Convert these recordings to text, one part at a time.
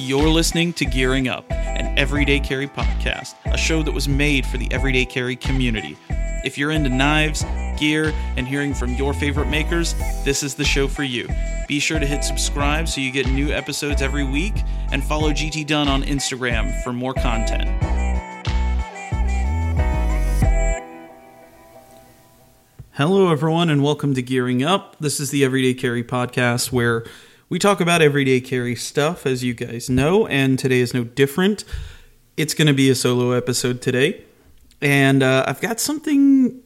You're listening to Gearing Up, an everyday carry podcast, a show that was made for the everyday carry community. If you're into knives, gear, and hearing from your favorite makers, this is the show for you. Be sure to hit subscribe so you get new episodes every week, and follow GT Dunn on Instagram for more content. Hello, everyone, and welcome to Gearing Up. This is the Everyday Carry podcast where we talk about everyday carry stuff, as you guys know, and today is no different. It's going to be a solo episode today, and uh, I've got something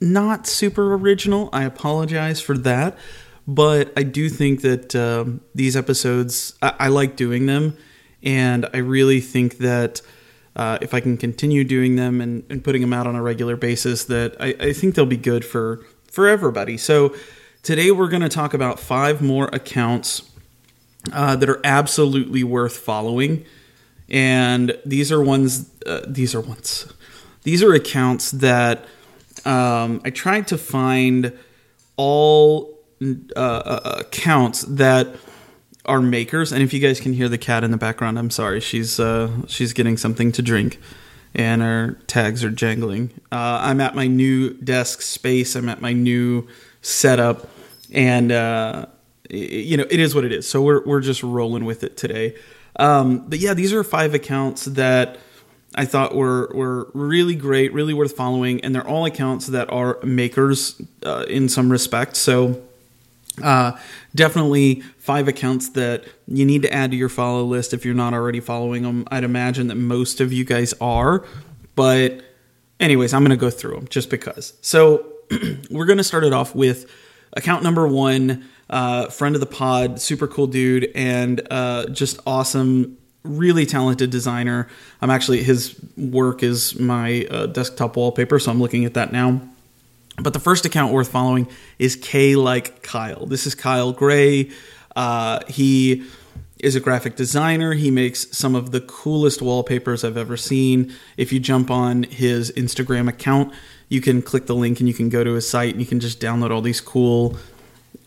not super original. I apologize for that, but I do think that um, these episodes, I-, I like doing them, and I really think that. Uh, if I can continue doing them and, and, putting them out on a regular basis, that I, I think they'll be good for for everybody. So Today, we're going to talk about five more accounts uh, that are absolutely worth following. And these are ones, uh, these are ones, these are accounts that um, I tried to find all uh, uh, accounts that are makers. And if you guys can hear the cat in the background, I'm sorry. She's uh, she's getting something to drink, and our tags are jangling. Uh, I'm at my new desk space. I'm at my new setup, and uh, you know it is what it is. So we're we're just rolling with it today. Um, but yeah, these are five accounts that I thought were were really great, really worth following, and they're all accounts that are makers uh, in some respect. So. Uh, definitely five accounts that you need to add to your follow list if you're not already following them. I'd imagine that most of you guys are, but anyways, I'm going to go through them just because. So we're going to start it off with account number one, uh, friend of the pod, super cool dude, and uh, just awesome, really talented designer. I'm actually, his work is my uh, desktop wallpaper, so I'm looking at that now. But the first account worth following is K like Kyle. This is Kyle Gray. Uh, he is a graphic designer. He makes some of the coolest wallpapers I've ever seen. If you jump on his Instagram account, you can click the link and you can go to his site and you can just download all these cool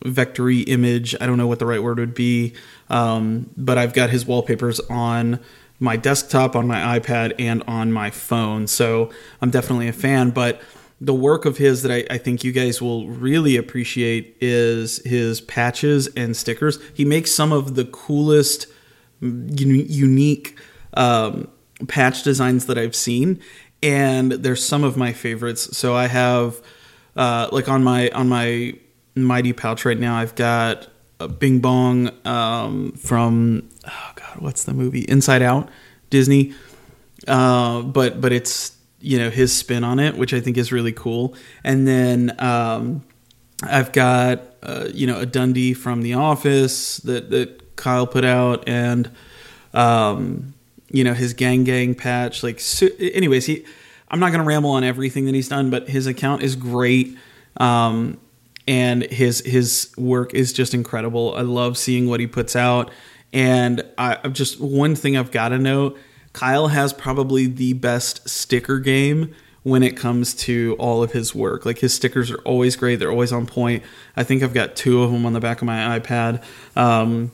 vectory image. I don't know what the right word would be, um, but I've got his wallpapers on my desktop, on my iPad, and on my phone. So I'm definitely a fan. But the work of his that I, I, think you guys will really appreciate is his patches and stickers. He makes some of the coolest, unique um, patch designs that I've seen, and they're some of my favorites. So I have uh, like on my on my mighty pouch right now. I've got a Bing Bong um, from oh god, what's the movie Inside Out, Disney. Uh, but but it's you know his spin on it, which I think is really cool. And then um, I've got uh, you know a Dundie from The Office that that Kyle put out, and um, you know his gang gang patch like so, anyways he i'm not going to ramble on everything that he's done but his account is great um, and his his work is just incredible. I love seeing what he puts out and i I've just one thing i've got to know kyle has probably the best sticker game when it comes to all of his work. Like his stickers are always great they're always on point. I think i've got two of them on the back of my ipad um,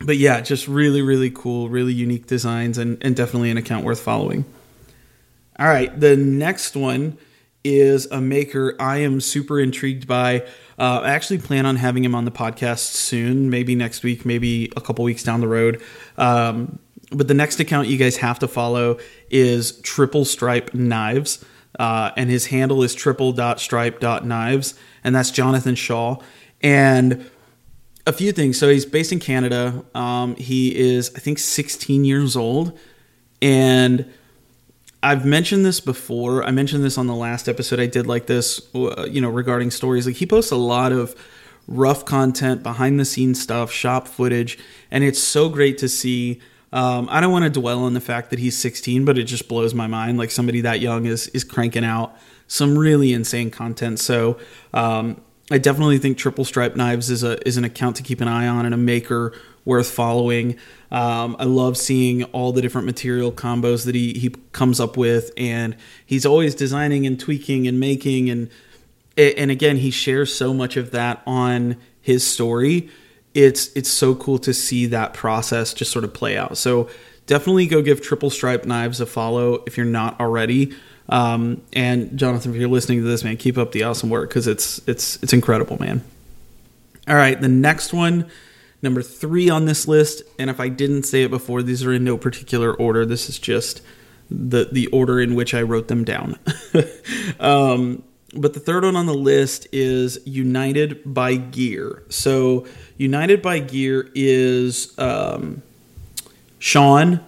but yeah, just really, really cool, really unique designs, and, and definitely an account worth following. All right, the next one is a maker I am super intrigued by. Uh, I actually plan on having him on the podcast soon, maybe next week, maybe a couple weeks down the road. Um, but the next account you guys have to follow is Triple Stripe Knives. Uh, and his handle is triple.stripe.knives, and that's Jonathan Shaw. And a few things. So he's based in Canada. Um, he is, I think, 16 years old. And I've mentioned this before. I mentioned this on the last episode I did like this, uh, you know, regarding stories. Like he posts a lot of rough content, behind the scenes stuff, shop footage. And it's so great to see. Um, I don't want to dwell on the fact that he's 16, but it just blows my mind. Like somebody that young is is cranking out some really insane content. So um, I definitely think Triple Stripe Knives is a is an account to keep an eye on and a maker worth following. Um, I love seeing all the different material combos that he he comes up with, and he's always designing and tweaking and making and and again he shares so much of that on his story it's it's so cool to see that process just sort of play out. So definitely go give Triple Stripe Knives a follow if you're not already. Um, and Jonathan, if you're listening to this, man, keep up the awesome work because it's it's it's incredible, man. All right, the next one, number three on this list, and if I didn't say it before, these are in no particular order. This is just the the order in which I wrote them down. um, but the third one on the list is United by Gear. So United by Gear is um, Sean,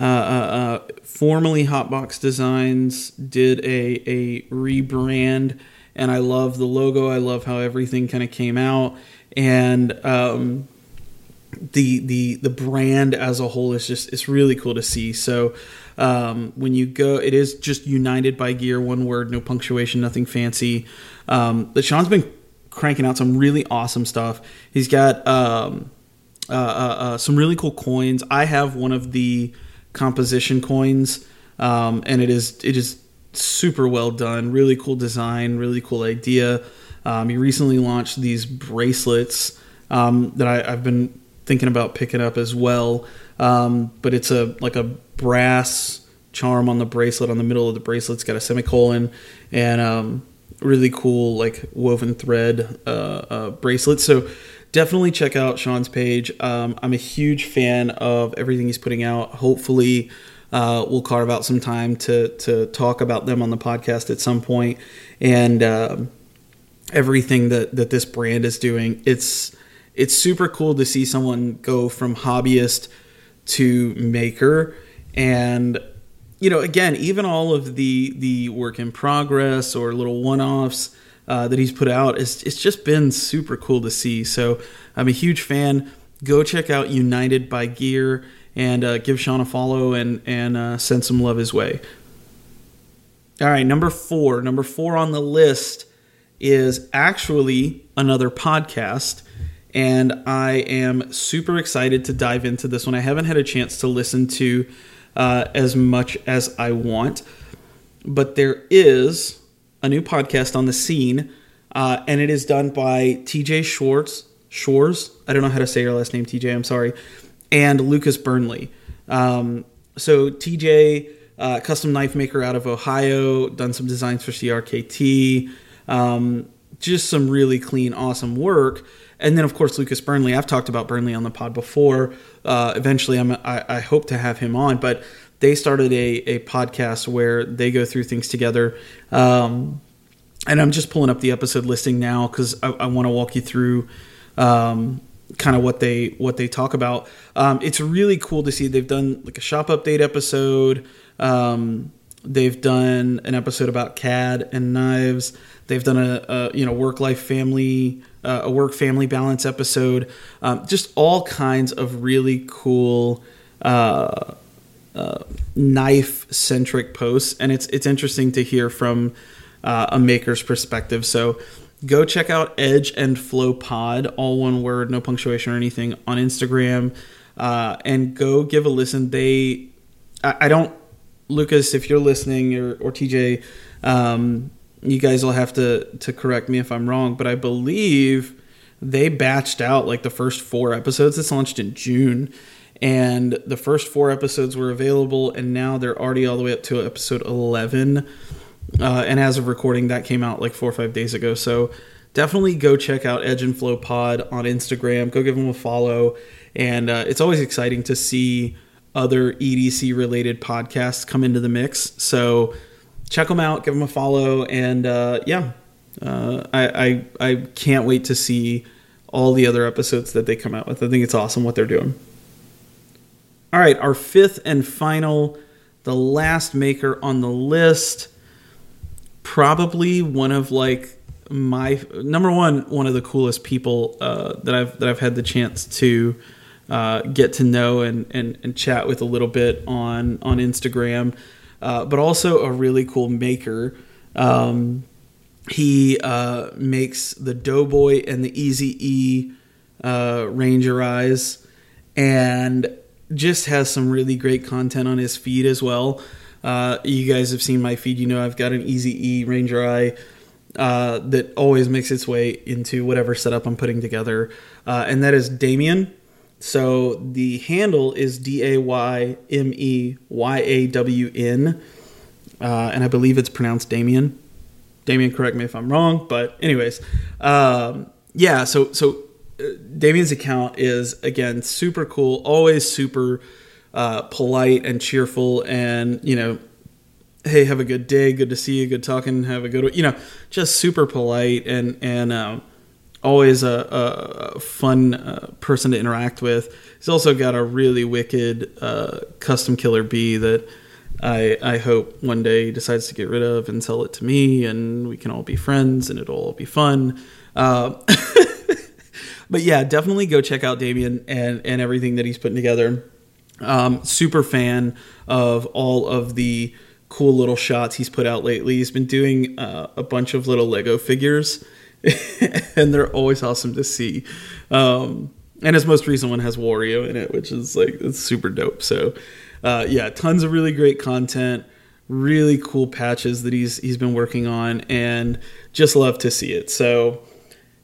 uh, uh, uh, formerly Hotbox Designs, did a a rebrand, and I love the logo. I love how everything kind of came out, and um, the the the brand as a whole is just it's really cool to see. So um, when you go, it is just United by Gear, one word, no punctuation, nothing fancy. Um, but Sean's been cranking out some really awesome stuff. He's got um, uh, uh, uh, some really cool coins. I have one of the composition coins, um, and it is it is super well done. Really cool design, really cool idea. Um, he recently launched these bracelets um, that I, have been thinking about picking up as well. Um, but it's a like a brass charm on the bracelet. On the middle of the bracelet's got a semicolon and um, really cool like woven thread uh, uh, bracelet. So definitely check out Sean's page. Um, I'm a huge fan of everything he's putting out. Hopefully. Uh, we'll carve out some time to to talk about them on the podcast at some point, and um, everything that that this brand is doing. It's it's super cool to see someone go from hobbyist to maker and you know again even all of the the work in progress or little one-offs uh, that he's put out. It's, it's just been super cool to see. So i'm a huge fan. Go check out united by gear and uh, give sean a follow and and uh, send some love his way. All right number four. Number four on the list is actually another podcast and I am super excited to dive into this one. I haven't had a chance to listen to uh, as much as I want, but there is a new podcast on the scene, uh, and it is done by TJ Schwarz. Shores, I don't know how to say your last name, TJ. I'm sorry, and Lucas Burnley. Um, so TJ, uh, custom knife maker out of Ohio, done some designs for CRKT. Um, just some really clean, awesome work. And then, of course, Lucas Burnley. I've talked about Burnley on the pod before. Uh, eventually, I'm, I, I hope to have him on, but they started a, a podcast where they go through things together. Um, and I'm just pulling up the episode listing now because I, I want to walk you through um, kind of what they what they talk about. Um, it's really cool to see they've done like a shop update episode. Um, they've done an episode about CAD and knives. They've done a, a you know work life family uh, a work family balance episode, um, just all kinds of really cool uh, uh, knife centric posts, and it's it's interesting to hear from uh, a maker's perspective. So go check out Edge and Flow Pod, all one word, no punctuation or anything, on Instagram, uh, and go give a listen. They, I, I, don't, Lucas, if you're listening or, or TJ. Um, you guys will have to to correct me if I'm wrong, but I believe they batched out like the first four episodes. It's launched in June, and the first four episodes were available, and now they're already all the way up to episode eleven. Uh, and as of recording, that came out like four or five days ago. So definitely go check out Edge and Flow Pod on Instagram. Go give them a follow, and uh, it's always exciting to see other EDC related podcasts come into the mix. So check them out, give them a follow, and uh, yeah, uh, I, I I can't wait to see all the other episodes that they come out with. I think it's awesome what they're doing. All right, our fifth and final, the last maker on the list, probably one of like my number one, one of the coolest people uh, that I've that I've had the chance to uh, get to know and, and and chat with a little bit on on Instagram uh, but also a really cool maker. Um, he uh, makes the Doughboy and the Easy E uh, Ranger Eyes, and just has some really great content on his feed as well. Uh, you guys have seen my feed, you know I've got an Easy E Ranger Eye uh, that always makes its way into whatever setup I'm putting together, uh, and that is Damien. So the handle is D A Y M E Y A W N, uh, and I believe it's pronounced Damien. Damien, correct me if I'm wrong, but anyways, um, yeah. So so Damien's account is again super cool, always super uh, polite and cheerful, and you know, hey, have a good day, good to see you, good talking, have a good, you know, just super polite and and um, always a, a fun uh, person to interact with. He's also got a really wicked uh, custom killer bee that I I hope one day he decides to get rid of and sell it to me, and we can all be friends, and it'll all be fun. Uh, but yeah, definitely go check out Damien and and everything that he's putting together. Um, super fan of all of the cool little shots he's put out lately. He's been doing uh, a bunch of little Lego figures, and they're always awesome to see. Um, and his most recent one has Wario in it, which is like it's super dope. So, uh, yeah, tons of really great content, really cool patches that he's he's been working on, and just love to see it. So,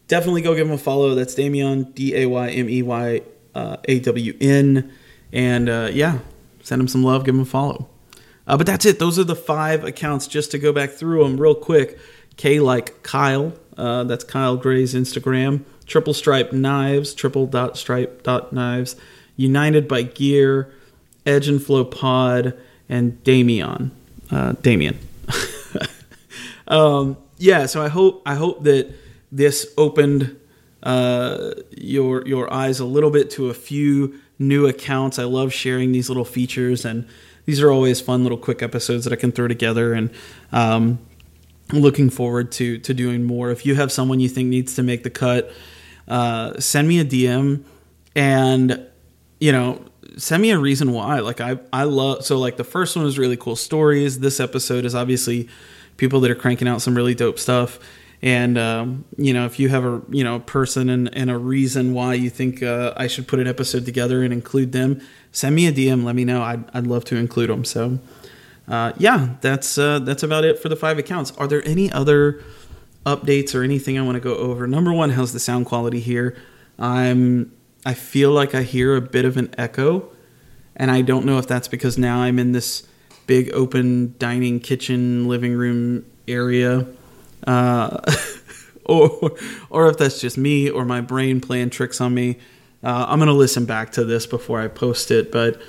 definitely go give him a follow. That's Damien D A Y M E Y uh, A W N, and uh, yeah, send him some love, give him a follow. Uh, but that's it. Those are the five accounts. Just to go back through them real quick. K like Kyle. Uh, that's Kyle Gray's Instagram. Triple Stripe Knives. Triple dot stripe dot knives. United by Gear. Edge and Flow Pod. And Damien. Uh, Damien. um, yeah. So I hope I hope that this opened uh, your your eyes a little bit to a few new accounts. I love sharing these little features and these are always fun little quick episodes that I can throw together and um, looking forward to to doing more. If you have someone you think needs to make the cut, uh, send me a DM and you know send me a reason why. Like I I love so like the first one was really cool stories. This episode is obviously people that are cranking out some really dope stuff. And um, you know, if you have a you know person and, and a reason why you think uh, I should put an episode together and include them, send me a DM. Let me know. I'd, I'd love to include them. So, uh, yeah, that's uh, that's about it for the five accounts. Are there any other updates or anything I want to go over? Number one, how's the sound quality here? I'm I feel like I hear a bit of an echo, and I don't know if that's because now I'm in this big open dining kitchen living room area, uh, or or if that's just me or my brain playing tricks on me. Uh, I'm gonna listen back to this before I post it, but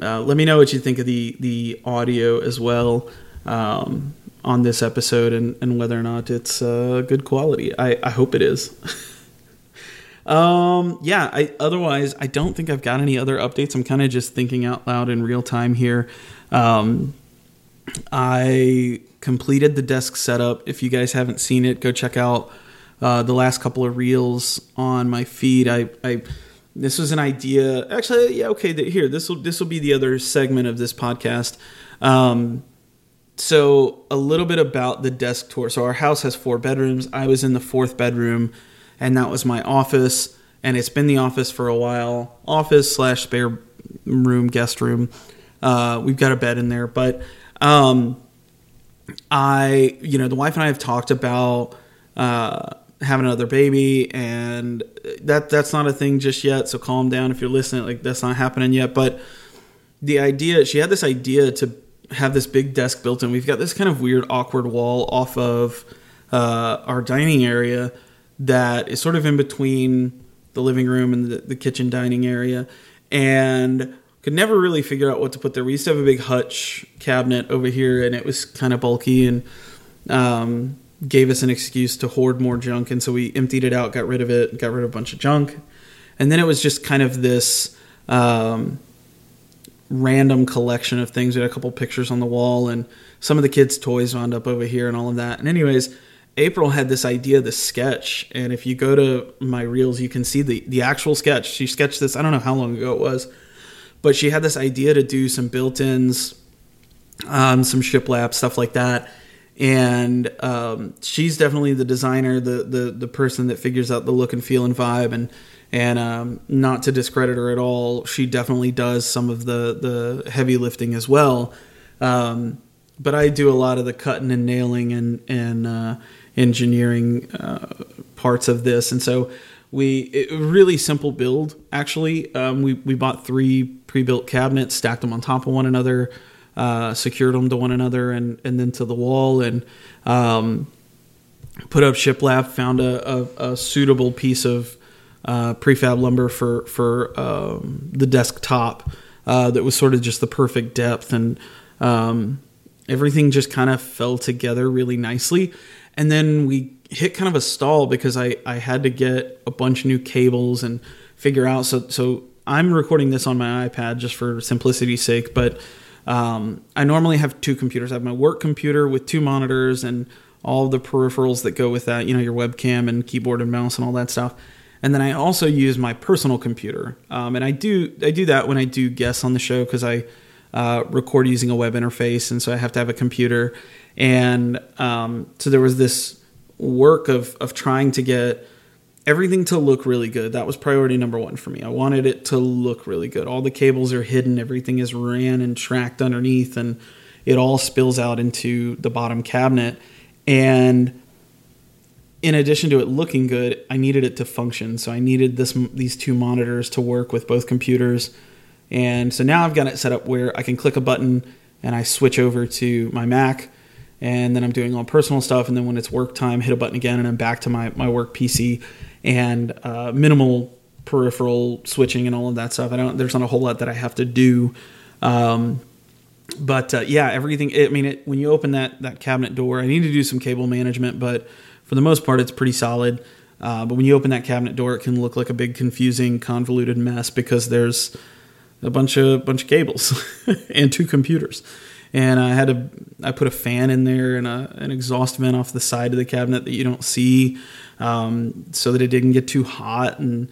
uh, let me know what you think of the the audio as well um, on this episode and, and whether or not it's uh, good quality. I, I hope it is. um, yeah. I otherwise I don't think I've got any other updates. I'm kind of just thinking out loud in real time here. Um, I completed the desk setup. If you guys haven't seen it, go check out uh, the last couple of reels on my feed. I, I this was an idea. Actually, yeah, okay. Here, this will this will be the other segment of this podcast. Um, so a little bit about the desk tour. So our house has four bedrooms. I was in the fourth bedroom, and that was my office. And it's been the office for a while. Office slash spare room, guest room. Uh, we've got a bed in there, but um, I, you know, the wife and I have talked about. Uh, having another baby and that that's not a thing just yet so calm down if you're listening like that's not happening yet but the idea she had this idea to have this big desk built in we've got this kind of weird awkward wall off of uh, our dining area that is sort of in between the living room and the, the kitchen dining area and could never really figure out what to put there. We used to have a big hutch cabinet over here and it was kind of bulky and um, gave us an excuse to hoard more junk and so we emptied it out got rid of it got rid of a bunch of junk. And then it was just kind of this um, random collection of things. We had a couple pictures on the wall and some of the kids toys wound up over here and all of that. And anyways april had this idea this sketch and if you go to my reels you can see the, the actual sketch. She sketched this i don't know how long ago it was but she had this idea to do some built-ins um, some shiplap stuff like that and um, she's definitely the designer, the, the the person that figures out the look and feel and vibe, and and um, not to discredit her at all, she definitely does some of the the heavy lifting as well. Um, but I do a lot of the cutting and nailing and and uh, engineering uh, parts of this, and so we it, really simple build actually. Um, we we bought three pre-built cabinets, stacked them on top of one another, uh, secured them to one another, and and then to the wall, and um, put up shiplap. Found a, a, a suitable piece of uh, prefab lumber for for um, the desktop uh, that was sort of just the perfect depth and um, everything just kind of fell together really nicely. And then we hit kind of a stall because I, I had to get a bunch of new cables and figure out. So, so I'm recording this on my iPad just for simplicity's sake, but um, I normally have two computers. I have my work computer with two monitors and all the peripherals that go with that, you know, your webcam and keyboard and mouse and all that stuff. And then I also use my personal computer, um, and I do I do that when I do guests on the show because I uh, record using a web interface, and so I have to have a computer. And um, so there was this work of of trying to get everything to look really good. That was priority number one for me. I wanted it to look really good. All the cables are hidden, everything is ran and tracked underneath, and it all spills out into the bottom cabinet. And in addition to it looking good, I needed it to function. So I needed this these two monitors to work with both computers. And so now I've got it set up where I can click a button and I switch over to my Mac and then I'm doing all personal stuff. And then when it's work time, hit a button again and I'm back to my, my work PC and uh, minimal peripheral switching and all of that stuff. I don't, there's not a whole lot that I have to do. Um, but uh, yeah, everything, I mean, it, when you open that, that cabinet door, I need to do some cable management, but for the most part, it's pretty solid. Uh, but when you open that cabinet door, it can look like a big, confusing, convoluted mess because there's a bunch of bunch of cables and two computers. And I had to I put a fan in there and a, an exhaust vent off the side of the cabinet that you don't see, um, so that it didn't get too hot. And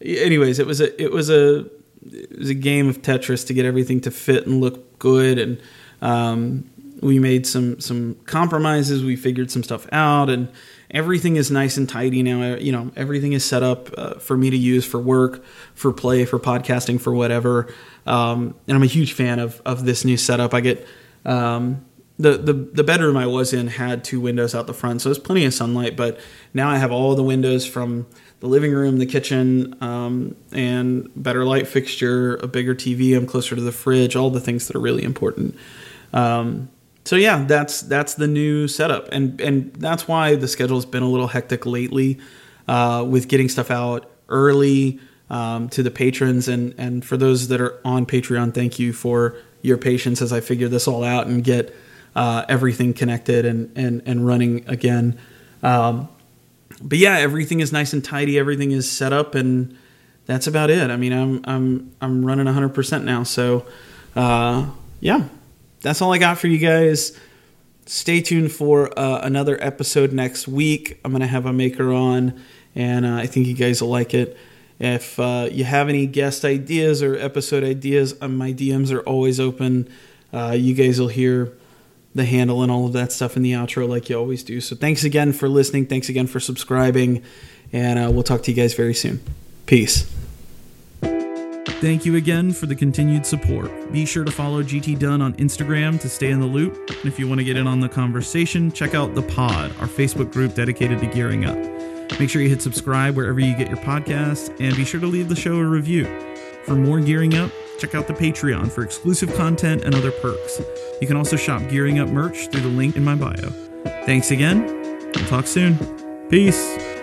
anyways, it was a it was a it was a game of Tetris to get everything to fit and look good. And um, we made some some compromises. We figured some stuff out, and everything is nice and tidy now. You know, everything is set up uh, for me to use for work, for play, for podcasting, for whatever. Um, and I'm a huge fan of of this new setup. I get um, the, the the bedroom I was in had two windows out the front, so there's plenty of sunlight. But now I have all the windows from the living room, the kitchen, um, and better light fixture, a bigger TV. I'm closer to the fridge, all the things that are really important. Um, so yeah, that's that's the new setup, and and that's why the schedule has been a little hectic lately, uh, with getting stuff out early um, to the patrons, and and for those that are on Patreon, thank you for your patience as I figure this all out and get uh, everything connected and and and running again. Um, but yeah, everything is nice and tidy. Everything is set up, and that's about it. I mean, I'm I'm I'm running 100 percent now, so uh, yeah, that's all I got for you guys. Stay tuned for uh, another episode next week. I'm to have a maker on, and uh, I think you guys will like it. If uh, you have any guest ideas or episode ideas, uh, my DMs are always open. Uh, you guys will hear the handle and all of that stuff in the outro like you always do. So thanks again for listening. Thanks again for subscribing. And uh, we'll talk to you guys very soon. Peace. Thank you again for the continued support. Be sure to follow GT Dunn on Instagram to stay in the loop. And if you want to get in on the conversation, check out The Pod, our Facebook group dedicated to gearing up. Make sure you hit subscribe wherever you get your podcasts, and be sure to leave the show a review. For more Gearing Up, check out the Patreon for exclusive content and other perks. You can also shop Gearing Up merch through the link in my bio. Thanks again. We'll talk soon. Peace.